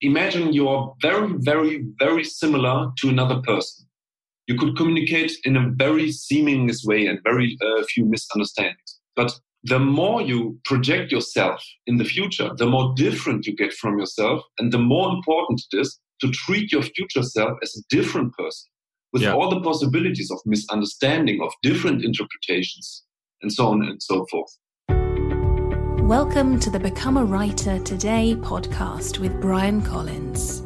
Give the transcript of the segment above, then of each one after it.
imagine you're very, very, very similar to another person. You could communicate in a very seamless way and very uh, few misunderstandings. But the more you project yourself in the future, the more different you get from yourself, and the more important it is to treat your future self as a different person with yeah. all the possibilities of misunderstanding, of different interpretations, and so on and so forth. Welcome to the Become a Writer Today podcast with Bryan Collins.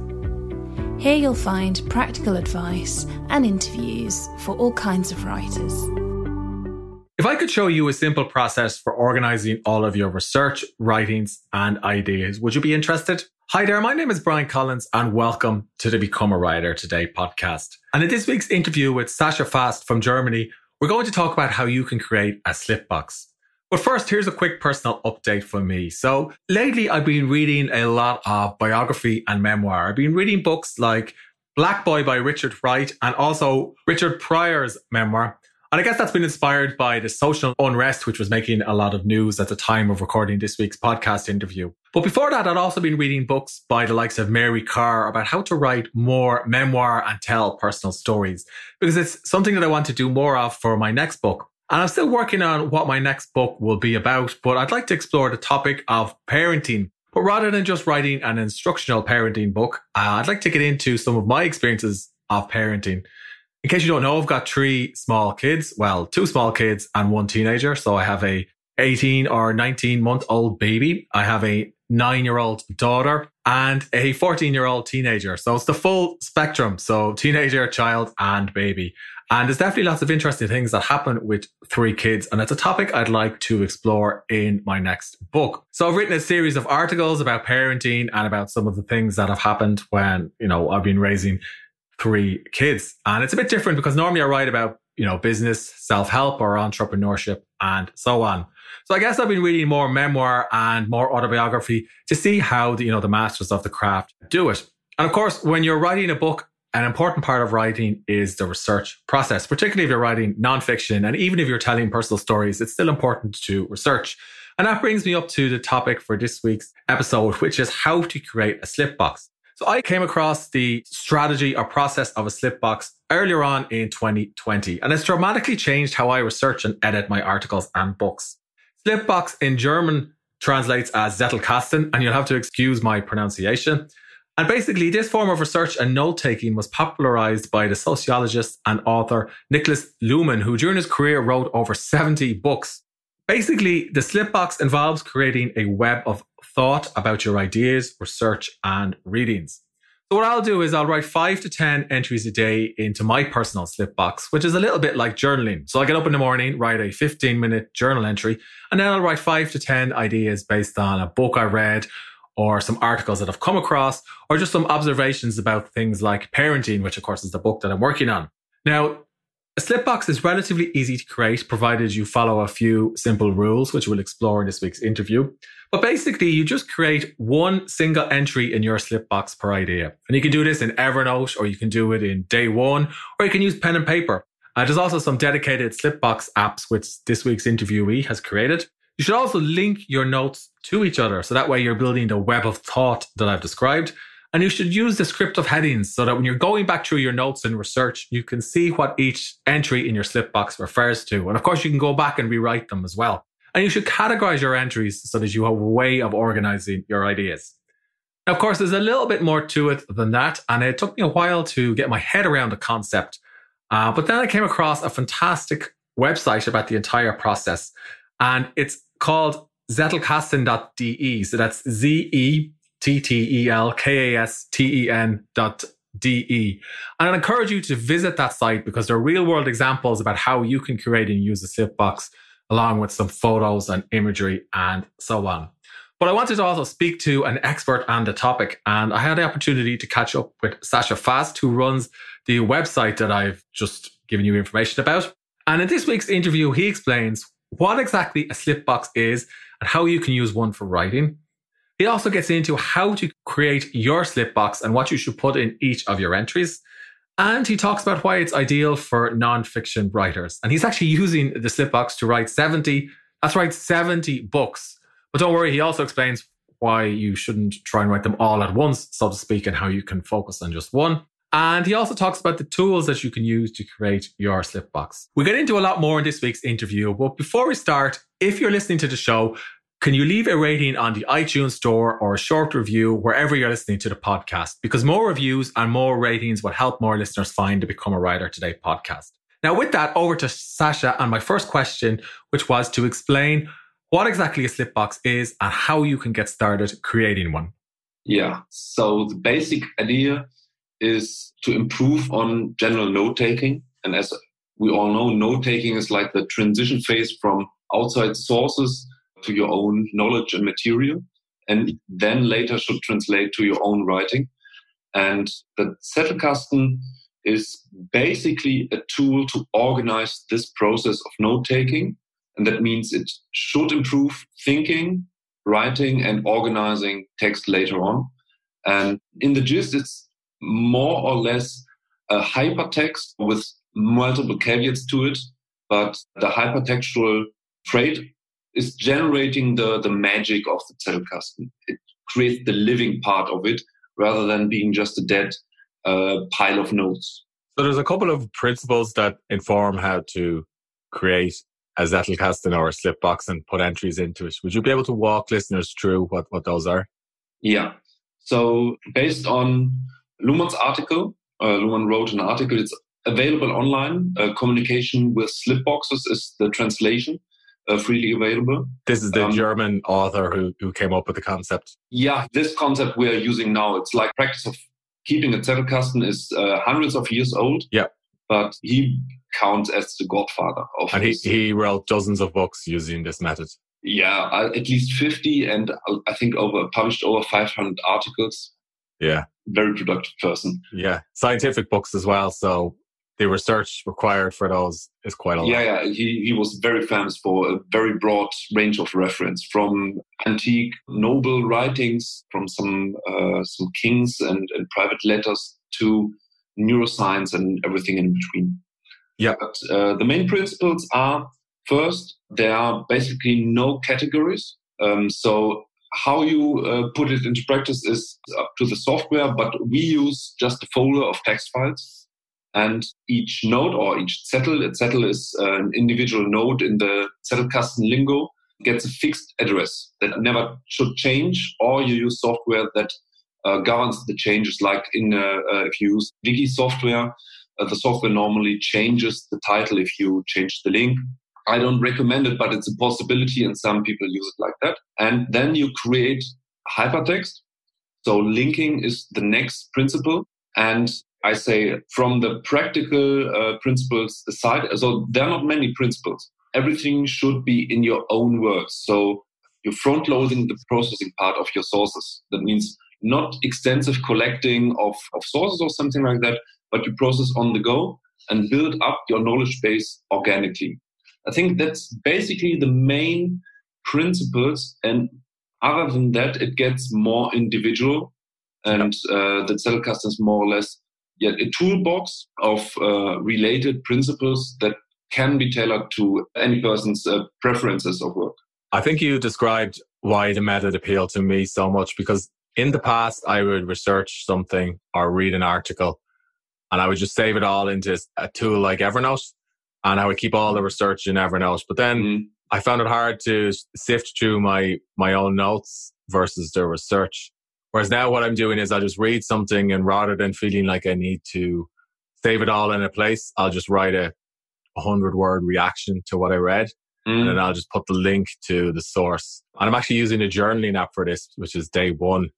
Here you'll find practical advice and interviews for all kinds of writers. If I could show you a simple process for organizing all of your research, writings, and ideas, would you be interested? Hi there, my name is Bryan Collins, and welcome to the Become a Writer Today podcast. And in this week's interview with Sascha Fast from Germany, we're going to talk about how you can create a slipbox. But first, here's a quick personal update for me. So lately, I've been reading a lot of biography and memoir. I've been reading books like Black Boy by Richard Wright and also Richard Pryor's memoir. And I guess that's been inspired by the social unrest, which was making a lot of news at the time of recording this week's podcast interview. But before that, I'd also been reading books by the likes of Mary Karr about how to write more memoir and tell personal stories, because it's something that I want to do more of for my next book. And I'm still working on what my next book will be about, but I'd like to explore the topic of parenting. But rather than just writing an instructional parenting book, uh, I'd like to get into some of my experiences of parenting. In case you don't know, I've got three small kids. Well, two small kids and one teenager. So I have a 18 or 19 month old baby. I have a nine year old daughter and a 14 year old teenager. So it's the full spectrum. So teenager, child and baby. And there's definitely lots of interesting things that happen with three kids. And it's a topic I'd like to explore in my next book. So I've written a series of articles about parenting and about some of the things that have happened when, you know, I've been raising three kids. And it's a bit different because normally I write about, you know, business, self-help or entrepreneurship and so on. So I guess I've been reading more memoir and more autobiography to see how the, you know, the masters of the craft do it. And of course, when you're writing a book, an important part of writing is the research process, particularly if you're writing nonfiction. And even if you're telling personal stories, it's still important to research. And that brings me up to the topic for this week's episode, which is how to create a slip box. So I came across the strategy or process of a slip box earlier on in 2020, and it's dramatically changed how I research and edit my articles and books. Slip box in German translates as Zettelkasten, and you'll have to excuse my pronunciation. And basically, this form of research and note taking was popularized by the sociologist and author Niklas Luhmann, who during his career wrote over 70 books. Basically, the slipbox involves creating a web of thought about your ideas, research, and readings. So what I'll do is I'll write five to 10 entries a day into my personal slipbox, which is a little bit like journaling. So I get up in the morning, write a 15 minute journal entry, and then I'll write five to 10 ideas based on a book I read or some articles that I've come across, or just some observations about things like parenting, which of course is the book that I'm working on. Now, a slipbox is relatively easy to create, provided you follow a few simple rules, which we'll explore in this week's interview. But basically, you just create one single entry in your slipbox per idea. And you can do this in Evernote, or you can do it in day one, or you can use pen and paper. Uh, there's also some dedicated slipbox apps, which this week's interviewee has created. You should also link your notes to each other. So that way you're building the web of thought that I've described. And you should use descriptive headings so that when you're going back through your notes and research, you can see what each entry in your slip box refers to. And of course, you can go back and rewrite them as well. And you should categorize your entries so that you have a way of organizing your ideas. Now, of course, there's a little bit more to it than that. And it took me a while to get my head around the concept. Uh, but then I came across a fantastic website about the entire process. And it's called zettelkasten.de. So that's Z E T T E L K A S T E N dot DE. And I encourage you to visit that site because there are real world examples about how you can create and use a slipbox along with some photos and imagery and so on. But I wanted to also speak to an expert on the topic, and I had the opportunity to catch up with Sascha Fast, who runs the website that I've just given you information about. And in this week's interview, he explains what exactly a slipbox is and how you can use one for writing. He also gets into how to create your slipbox and what you should put in each of your entries. And he talks about why it's ideal for nonfiction writers. And he's actually using the slipbox to write 70, that's right, 70 books. But don't worry, he also explains why you shouldn't try and write them all at once, so to speak, and how you can focus on just one. And he also talks about the tools that you can use to create your slipbox. We get into a lot more in this week's interview, but before we start, if you're listening to the show, can you leave a rating on the iTunes store or a short review wherever you're listening to the podcast? Because more reviews and more ratings will help more listeners find the Become a Writer Today podcast. Now, with that, over to Sascha and my first question, which was to explain what exactly a slipbox is and how you can get started creating one. Yeah. So the basic idea is to improve on general note taking. And as we all know, note taking is like the transition phase from outside sources to your own knowledge and material, and then later should translate to your own writing. And the Zettelkasten is basically a tool to organize this process of note taking. And that means it should improve thinking, writing, and organizing text later on. And in the gist, it's more or less a hypertext with multiple caveats to it. But the hypertextual trait is generating the, the magic of the Zettelkasten. It creates the living part of it rather than being just a dead uh, pile of notes. So there's a couple of principles that inform how to create a Zettelkasten or a slipbox and put entries into it. Would you be able to walk listeners through what, what those are? Yeah. So based on Luhmann's article, uh, Luhmann wrote an article. It's available online. Uh, communication with slipboxes is the translation. Uh, freely available. This is the um, German author who, who came up with the concept. Yeah, this concept we are using now. It's like practice of keeping a Zettelkasten is uh, hundreds of years old. Yeah. But he counts as the godfather of And he, he wrote dozens of books using this method. Yeah, uh, at least 50 and uh, I think over published over 500 articles. Yeah. Very productive person. Yeah. Scientific books as well. So the research required for those is quite a lot. Yeah, yeah. He, he was very famous for a very broad range of reference from antique noble writings from some uh, some kings and, and private letters to neuroscience and everything in between. Yeah. But uh, the main principles are first, there are basically no categories. Um, so how you uh, put it into practice is up to the software, but we use just a folder of text files. And each node or each Zettel, a Zettel is uh, an individual node in the Zettelkasten lingo, gets a fixed address that never should change, or you use software that uh, governs the changes. Like in uh, uh if you use Wiki software, uh, the software normally changes the title if you change the link. I don't recommend it, but it's a possibility, and some people use it like that. And then you create hypertext. So linking is the next principle. And I say from the practical uh, principles aside, so there are not many principles. Everything should be in your own words. So you're front loading the processing part of your sources. That means not extensive collecting of, of sources or something like that, but you process on the go and build up your knowledge base organically. I think that's basically the main principles. And other than that, it gets more individual. And uh, the Zettelkasten is more or less yet a toolbox of uh, related principles that can be tailored to any person's uh, preferences of work. I think you described why the method appealed to me so much because in the past I would research something or read an article and I would just save it all into a tool like Evernote and I would keep all the research and in Evernote. But then mm-hmm. I found it hard to sift through my my own notes versus the research. Whereas now what I'm doing is I just read something and rather than feeling like I need to save it all in a place, I'll just write a, a hundred word reaction to what I read. Mm. And then I'll just put the link to the source. And I'm actually using a journaling app for this, which is day one.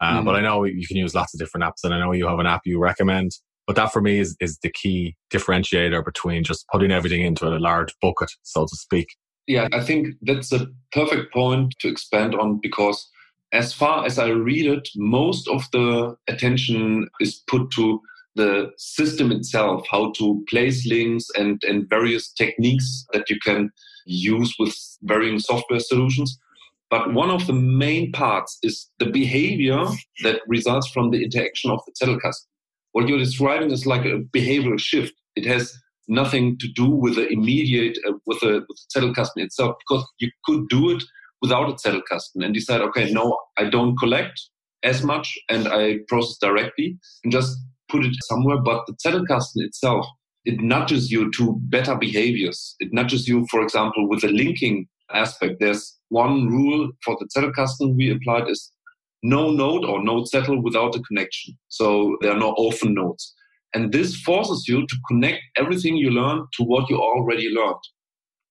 Uh, mm. But I know you can use lots of different apps and I know you have an app you recommend. But that for me is, is the key differentiator between just putting everything into a large bucket, so to speak. Yeah, I think that's a perfect point to expand on because as far as I read it, most of the attention is put to the system itself, how to place links and, and various techniques that you can use with varying software solutions. But one of the main parts is the behavior that results from the interaction of the Zettelkasten. What you're describing is like a behavioral shift. It has nothing to do with the immediate, uh, with, the, with the Zettelkasten itself, because you could do it without a Zettelkasten and decide, okay, no, I don't collect as much and I process directly and just put it somewhere. But the Zettelkasten itself, it nudges you to better behaviors. It nudges you, for example, with the linking aspect. There's one rule for the Zettelkasten we applied is no node or node Zettel without a connection. So there are no orphan nodes. And this forces you to connect everything you learn to what you already learned.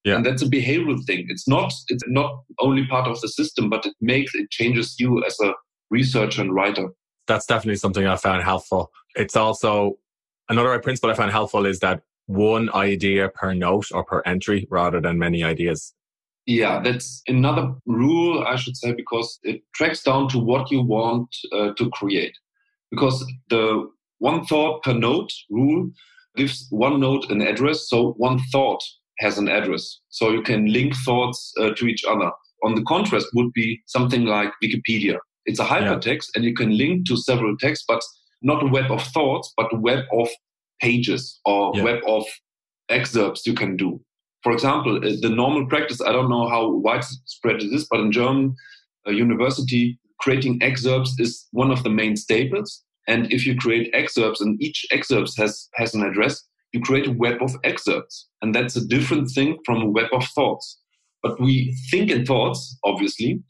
Yeah. And that's a behavioral thing. It's not it's not only part of the system, but it makes it changes you as a researcher and writer. That's definitely something I found helpful. It's also another principle I found helpful is that one idea per note or per entry rather than many ideas. Yeah, that's another rule, I should say, because it tracks down to what you want uh, to create. Because the one thought per note rule gives one note an address, so one thought has an address. So you can link thoughts uh, to each other. On the contrast would be something like Wikipedia. It's a hypertext yeah. and you can link to several texts, but not a web of thoughts, but a web of pages or yeah. web of excerpts you can do. For example, uh, the normal practice, I don't know how widespread it is, but in German uh, university, creating excerpts is one of the main staples. And if you create excerpts and each excerpt has, has an address, you create a web of excerpts. And that's a different thing from a web of thoughts. But we think in thoughts, obviously,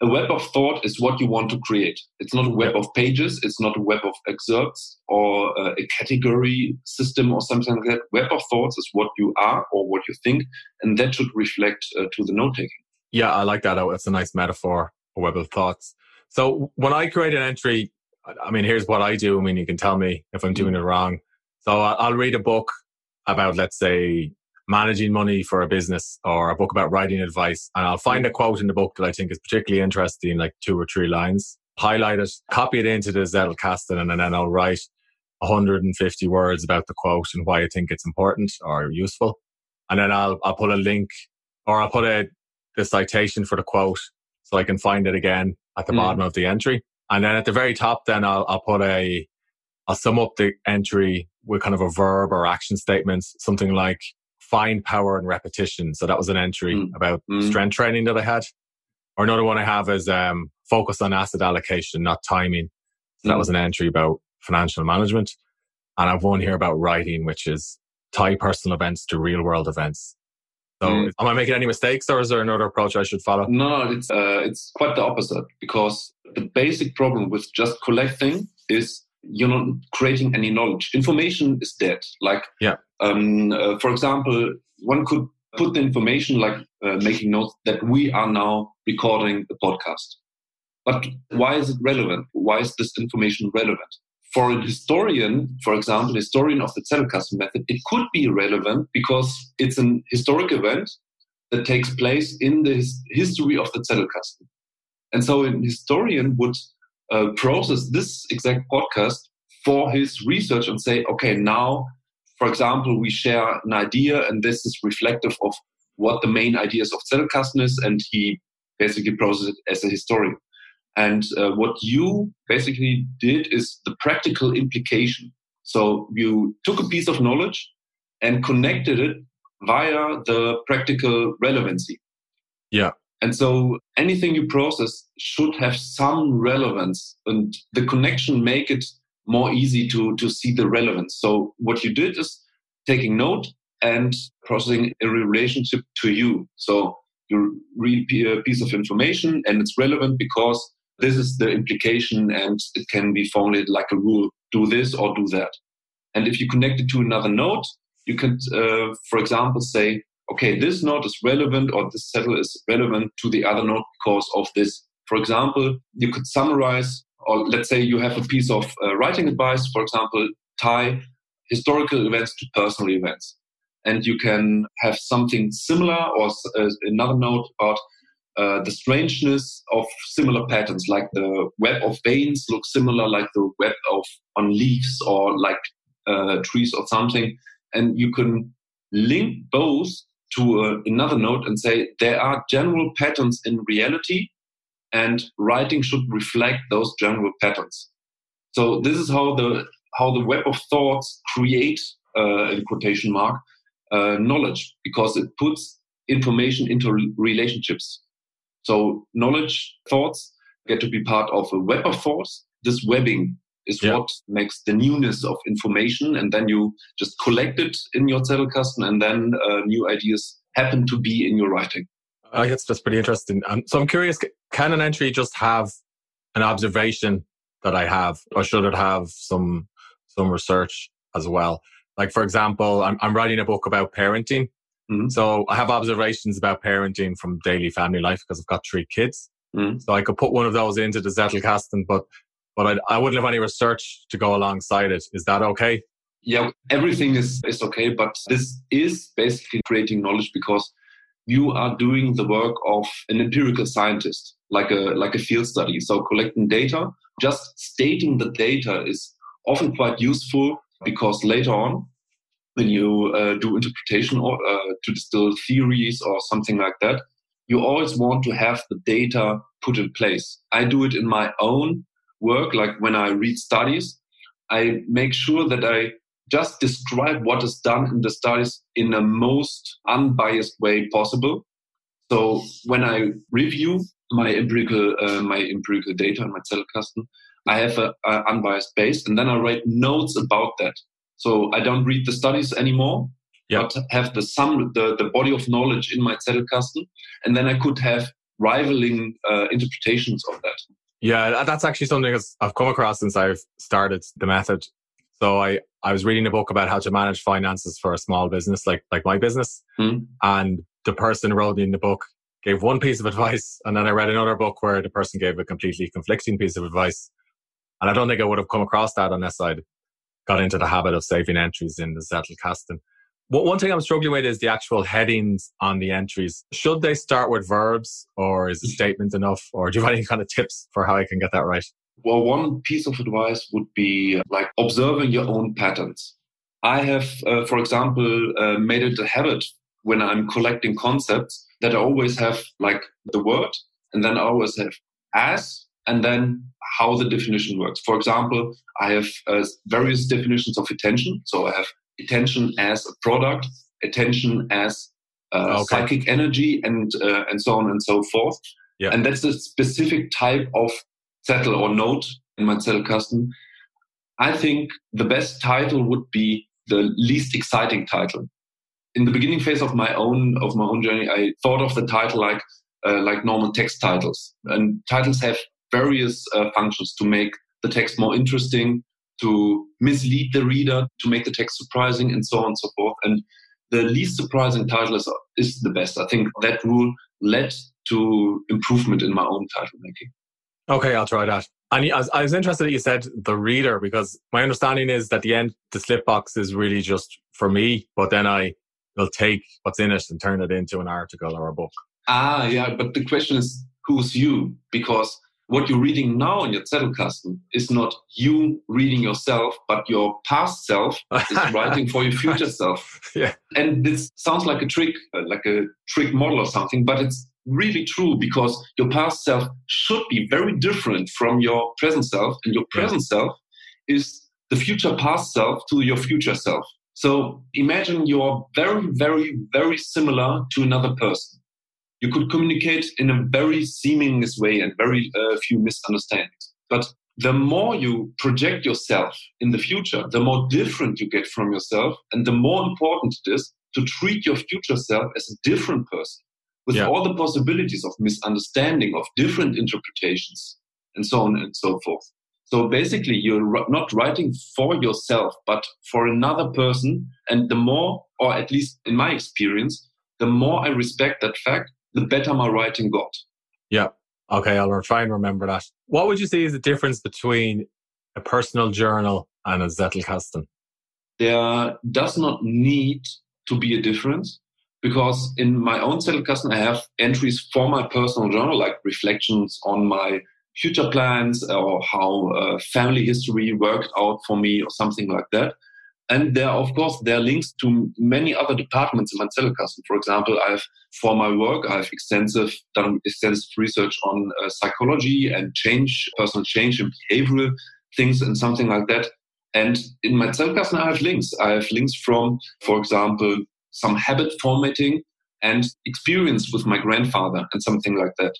a web of thought is what you want to create. It's not a web of pages. It's not a web of excerpts or uh, a category system or something like that. Web of thoughts is what you are or what you think, and that should reflect uh, to the note taking. Yeah, I like that. It's a nice metaphor, a web of thoughts. So when I create an entry, I mean, here's what I do. I mean, you can tell me if I'm doing it wrong. So I'll read a book about, let's say, managing money for a business or a book about writing advice. And I'll find a quote in the book that I think is particularly interesting, like two or three lines, highlight it, copy it into the Zettelkasten, and then I'll write 150 words about the quote and why I think it's important or useful. And then I'll, I'll put a link or I'll put a, the citation for the quote so I can find it again at the mm. bottom of the entry. And then at the very top, then I'll, I'll put a, I'll sum up the entry with kind of a verb or action statements, something like find power and repetition. So that was an entry mm. about mm. strength training that I had. Or another one I have is um, focus on asset allocation, not timing. So mm. that was an entry about financial management. And I've one here about writing, which is tie personal events to real world events. So mm. am I making any mistakes or is there another approach I should follow? No, it's, uh, it's quite the opposite because the basic problem with just collecting is you're not creating any knowledge. Information is dead. Like, yeah. Um, uh, for example, one could put the information like uh, making notes that we are now recording a podcast. But why is it relevant? Why is this information relevant? For a historian, for example, historian of the Zettelkasten method, it could be relevant because it's an historic event that takes place in the his history of the Zettelkasten. And so a historian would uh, process this exact podcast for his research and say, okay, now, for example, we share an idea and this is reflective of what the main ideas of Zettelkasten is, and he basically processed it as a historian. And uh, what you basically did is the practical implication. So you took a piece of knowledge and connected it via the practical relevancy. Yeah. And so anything you process should have some relevance and the connection make it more easy to, to see the relevance. So what you did is taking note and processing a relationship to you. So you read a piece of information and it's relevant because this is the implication and it can be formulated like a rule. Do this or do that. And if you connect it to another node, you could, uh, for example, say, okay, this node is relevant or this Zettel is relevant to the other node because of this. For example, you could summarize, or let's say you have a piece of uh, writing advice, for example, tie historical events to personal events. And you can have something similar or uh, another note about uh, the strangeness of similar patterns, like the web of veins looks similar like the web of on leaves or like uh, trees or something. And you can link both to uh, another note and say there are general patterns in reality and writing should reflect those general patterns so this is how the how the web of thoughts create uh, in quotation mark uh, knowledge because it puts information into relationships So knowledge thoughts get to be part of a web of thoughts. This webbing is yeah. what makes the newness of information. And then you just collect it in your Zettelkasten and then uh, new ideas happen to be in your writing. I guess that's pretty interesting. Um, so I'm curious, can an entry just have an observation that I have, or should it have some some research as well? Like for example, I'm, I'm writing a book about parenting. Mm-hmm. So I have observations about parenting from daily family life because I've got three kids. Mm-hmm. So I could put one of those into the Zettelkasten, but but I, I wouldn't have any research to go alongside it. Is that okay? Yeah, everything is, is okay, but this is basically creating knowledge because you are doing the work of an empirical scientist, like a like a field study. So collecting data, just stating the data is often quite useful because later on, when you uh, do interpretation or uh, to distill theories or something like that, you always want to have the data put in place. I do it in my own work, like when I read studies, I make sure that I just describe what is done in the studies in the most unbiased way possible. So when I review my empirical uh, my empirical data in my Zettelkasten, I have a, a, unbiased base, and then I write notes about that. So I don't read the studies anymore, but have the sum the, the body of knowledge in my Zettelkasten, and then I could have rivaling uh, interpretations of that. Yeah, that's actually something I've come across since I've started the method. So I, I was reading a book about how to manage finances for a small business, like, like my business. Mm. And the person wrote in the book gave one piece of advice. And then I read another book where the person gave a completely conflicting piece of advice. And I don't think I would have come across that unless I'd got into the habit of saving entries in the One thing I'm struggling with is the actual headings on the entries. Should they start with verbs or is a statement enough? Or do you have any kind of tips for how I can get that right? Well, one piece of advice would be like observing your own patterns. I have, uh, for example, uh, made it a habit when I'm collecting concepts that I always have like the word and then I always have as and then how the definition works. For example, I have uh, various definitions of attention. So I have attention as a product, attention as uh, okay. psychic energy, and uh, and so on and so forth. Yeah. And that's a specific type of Zettel or note in my Zettelkasten. I think the best title would be the least exciting title. In the beginning phase of my own of my own journey, I thought of the title like uh, like normal text titles, and titles have various uh, functions to make the text more interesting, to mislead the reader, to make the text surprising, and so on and so forth. And the least surprising title is, is the best. I think that rule led to improvement in my own title making. Okay, I'll try that. And I was, I was interested that you said the reader because my understanding is that the end, the slip box is really just for me, but then I will take what's in it and turn it into an article or a book. Ah, yeah. But the question is, who's you? Because what you're reading now in your Zettelkasten is not you reading yourself, but your past self is writing for your future self. Yeah. And this sounds like a trick, uh, like a trick model or something, but it's really true because your past self should be very different from your present self, and your present yeah. self is the future past self to your future self. So imagine you're very, very, very similar to another person you could communicate in a very seamless way and very uh, few misunderstandings. But the more you project yourself in the future, the more different you get from yourself, and the more important it is to treat your future self as a different person with yeah. all the possibilities of misunderstanding, of different interpretations, and so on and so forth. So basically, you're not writing for yourself, but for another person. And the more, or at least in my experience, the more I respect that fact, the better my writing got. Yeah. Okay, I'll try and remember that. What would you say is the difference between a personal journal and a Zettelkasten? There does not need to be a difference because in my own Zettelkasten, I have entries for my personal journal, like reflections on my future plans or how uh, family history worked out for me or something like that. And there, of course, there are links to many other departments in my Zettelkasten. For example, I've, for my work, I've extensive, done extensive research on uh, psychology and change, personal change and behavioral things and something like that. And in my Zettelkasten, I have links. I have links from, for example, some habit formatting and experience with my grandfather and something like that.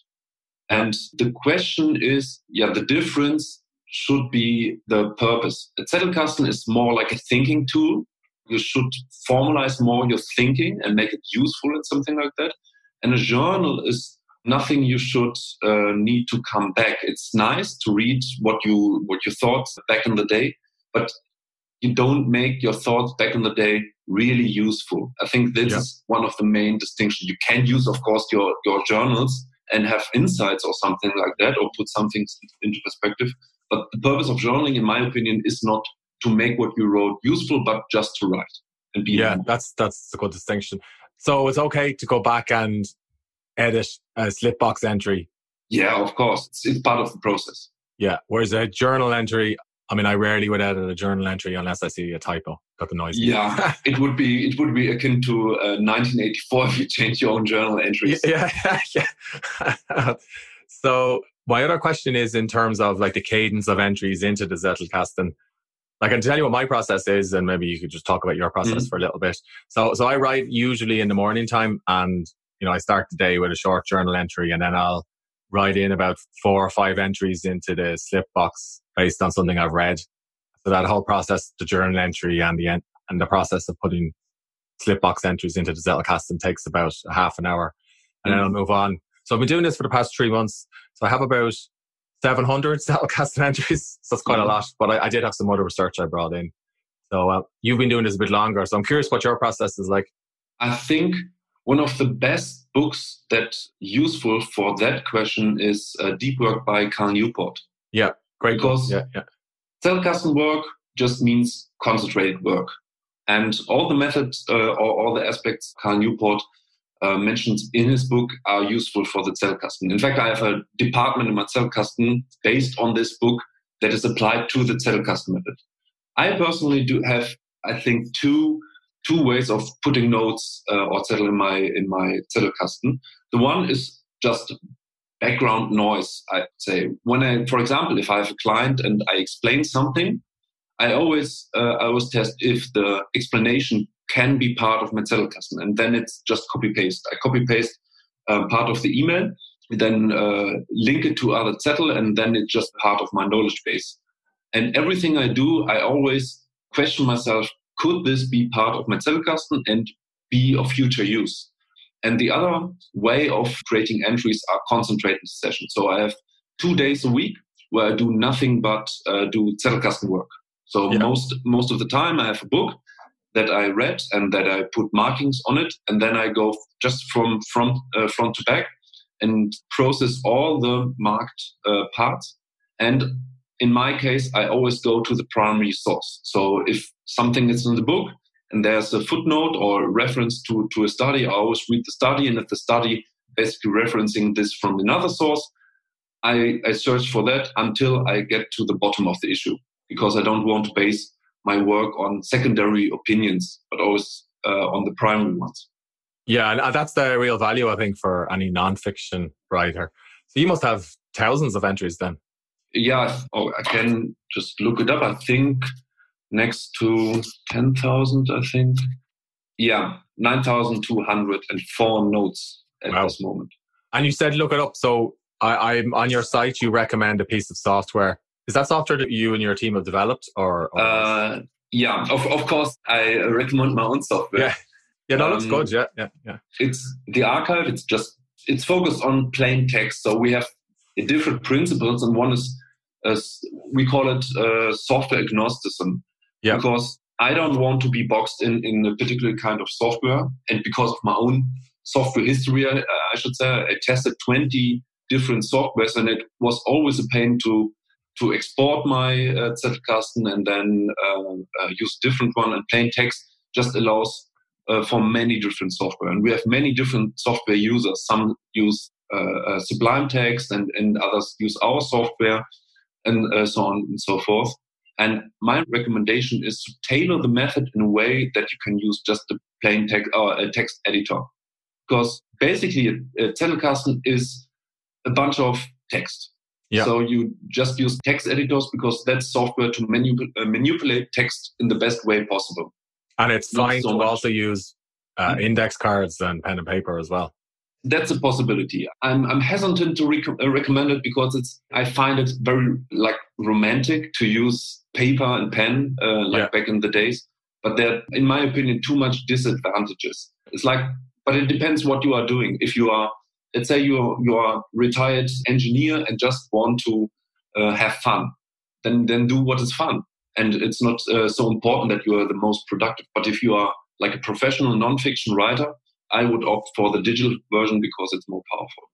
And the question is, yeah, the difference should be the purpose. A Zettelkasten is more like a thinking tool. You should formalize more your thinking and make it useful and something like that. And a journal is nothing you should uh, need to come back. It's nice to read what you what you thought back in the day, but you don't make your thoughts back in the day really useful. I think this yeah. is one of the main distinctions. You can use, of course, your your journals and have insights or something like that, or put something into perspective. But the purpose of journaling, in my opinion, is not to make what you wrote useful, but just to write and be. Yeah, that's that's a good distinction. So it's okay to go back and edit a slipbox entry. Yeah, of course, it's, it's part of the process. Yeah, whereas a journal entry, I mean, I rarely would edit a journal entry unless I see a typo. Got the noise. Yeah, it would be it would be akin to uh, 1984 if you change your own journal entries. Yeah, yeah. so my other question is in terms of like the cadence of entries into the Zettelkasten. I can tell you what my process is, and maybe you could just talk about your process mm-hmm. for a little bit. So, so I write usually in the morning time, and you know, I start the day with a short journal entry, and then I'll write in about four or five entries into the slip box based on something I've read. So that whole process, the journal entry and the en- and the process of putting slip box entries into the Zettelkasten takes about half an hour, and mm-hmm. then I'll move on. So I've been doing this for the past three months. So I have about 700 Zettelkasten entries. So that's quite mm-hmm. a lot, but I, I, did have some other research I brought in. So uh, you've been doing this a bit longer. So I'm curious what your process is like. I think one of the best books that useful for that question is uh, Deep Work by Cal Newport. Yeah, great. Because yeah, yeah. Zettelkasten work just means concentrated work. And all the methods uh, or all the aspects Cal Newport uh, mentions in his book are useful for the Zettelkasten. In fact, I have a department in my Zettelkasten based on this book that is applied to the Zettelkasten method. I personally do have, I think, two two ways of putting notes uh, or Zettel in my in my Zettelkasten. The one is just background noise. I'd say when I, for example, if I have a client and I explain something, I always uh, I always test if the explanation can be part of my Zettelkasten, and then it's just copy paste. I copy paste uh, part of the email, then uh, link it to other Zettel, and then it's just part of my knowledge base. And everything I do, I always question myself: could this be part of my Zettelkasten and be of future use? And the other way of creating entries are concentrated sessions. So I have two days a week where I do nothing but uh, do Zettelkasten work. So yeah. most most of the time I have a book that I read and that I put markings on it, and then I go just from front uh, front to back and process all the marked uh, parts. And in my case, I always go to the primary source. So if something is in the book and there's a footnote or reference to, to a study, I always read the study. And if the study basically referencing this from another source, I, I search for that until I get to the bottom of the issue because I don't want to base my work on secondary opinions, but always uh, on the primary ones. Yeah, and uh, that's the real value, I think, for any nonfiction writer. So you must have thousands of entries then. Yeah, oh, I can just look it up. I think next to 10,000, I think. Yeah, 9,204 notes at wow. this moment. And you said look it up. So I, I'm on your site, you recommend a piece of software is that software that you and your team have developed, or? or uh, yeah, of of course, I recommend my own software. Yeah, yeah, that um, looks good. Yeah, yeah, yeah. It's the archive. It's just it's focused on plain text. So we have different principles, and one is as we call it uh, software agnosticism. Yeah. Because I don't want to be boxed in in a particular kind of software, and because of my own software history, I, I should say, I tested twenty different softwares, and it was always a pain to to export my uh, Zettelkasten and then uh, uh, use different one. And plain text just allows uh, for many different software. And we have many different software users. Some use uh, Sublime Text and, and others use our software and so on and so forth. And my recommendation is to tailor the method in a way that you can use just the plain text or a text editor. Because basically, a Zettelkasten is a bunch of text. Yeah. So you just use text editors because that's software to manip- uh, manipulate text in the best way possible. And it's Not fine so to much. also use uh, mm-hmm. index cards and pen and paper as well. that's a possibility. I'm, I'm hesitant to rec- uh, recommend it because it's I find it very like romantic to use paper and pen uh, like yeah. back in the days. But there, in my opinion, too much disadvantages. It's like, but it depends what you are doing. If you are, let's say you are, you are retired engineer and just want to uh, have fun, then then do what is fun. And it's not uh, so important that you are the most productive. But if you are like a professional nonfiction writer, I would opt for the digital version because it's more powerful.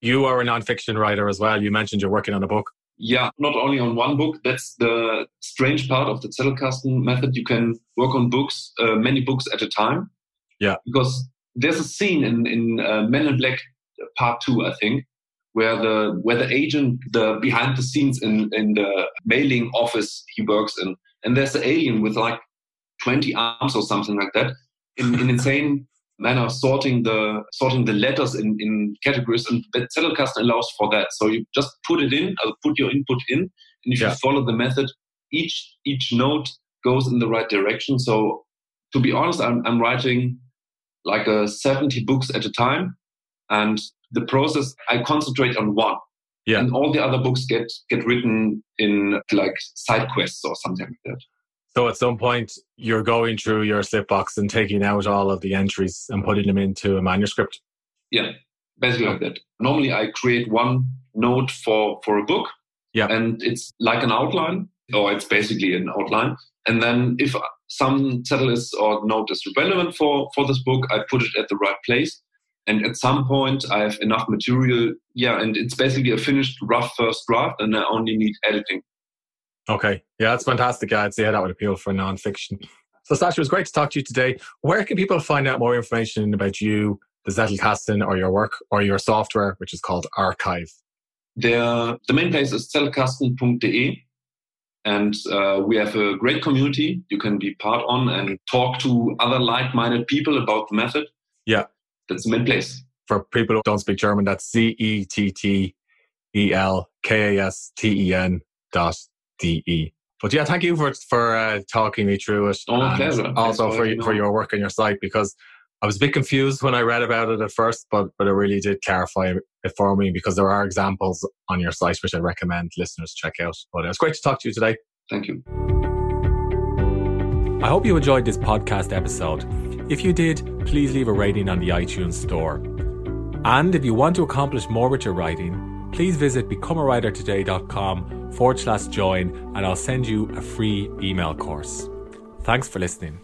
You are a nonfiction writer as well. You mentioned you're working on a book. Yeah, not only on one book. That's the strange part of the Zettelkasten method. You can work on books, uh, many books at a time. Yeah. Because there's a scene in, in uh, Men in Black Part Two, I think, where the where the agent, the behind the scenes in in the mailing office he works in, and there's the alien with like 20 arms or something like that, in, in insane manner sorting the sorting the letters in, in categories and that Zettelkasten allows for that. So you just put it in, uh, put your input in, and if yeah. you follow the method, each each note goes in the right direction. So to be honest, I'm I'm writing like a uh, 70 books at a time, and the process I concentrate on one. Yeah. And all the other books get get written in like side quests or something like that. So at some point, you're going through your slipbox and taking out all of the entries and putting them into a manuscript. Yeah, basically like that. Normally, I create one note for for a book. Yeah, and it's like an outline, or it's basically an outline. And then if some title is or note is relevant for for this book, I put it at the right place. And at some point, I have enough material. Yeah, and it's basically a finished rough first draft, and I only need editing Okay. Yeah, that's fantastic. I'd say that would appeal for nonfiction. So, Sascha, it was great to talk to you today. Where can people find out more information about you, the Zettelkasten, or your work, or your software, which is called Archive? The, the main place is zettelkasten.de. And uh, we have a great community you can be part on and talk to other like minded people about the method. Yeah. That's the main place. For people who don't speak German, that's Z E T T E L K A S T E N dot DE. But yeah, thank you for for uh, talking me through it. Oh, pleasure. Also for for, for your work on your site because I was a bit confused when I read about it at first, but but it really did clarify it for me because there are examples on your site which I recommend listeners check out. But it was great to talk to you today. Thank you. I hope you enjoyed this podcast episode. If you did, please leave a rating on the iTunes store. And if you want to accomplish more with your writing, please visit becomeawritertoday.com forward slash join and I'll send you a free email course. Thanks for listening.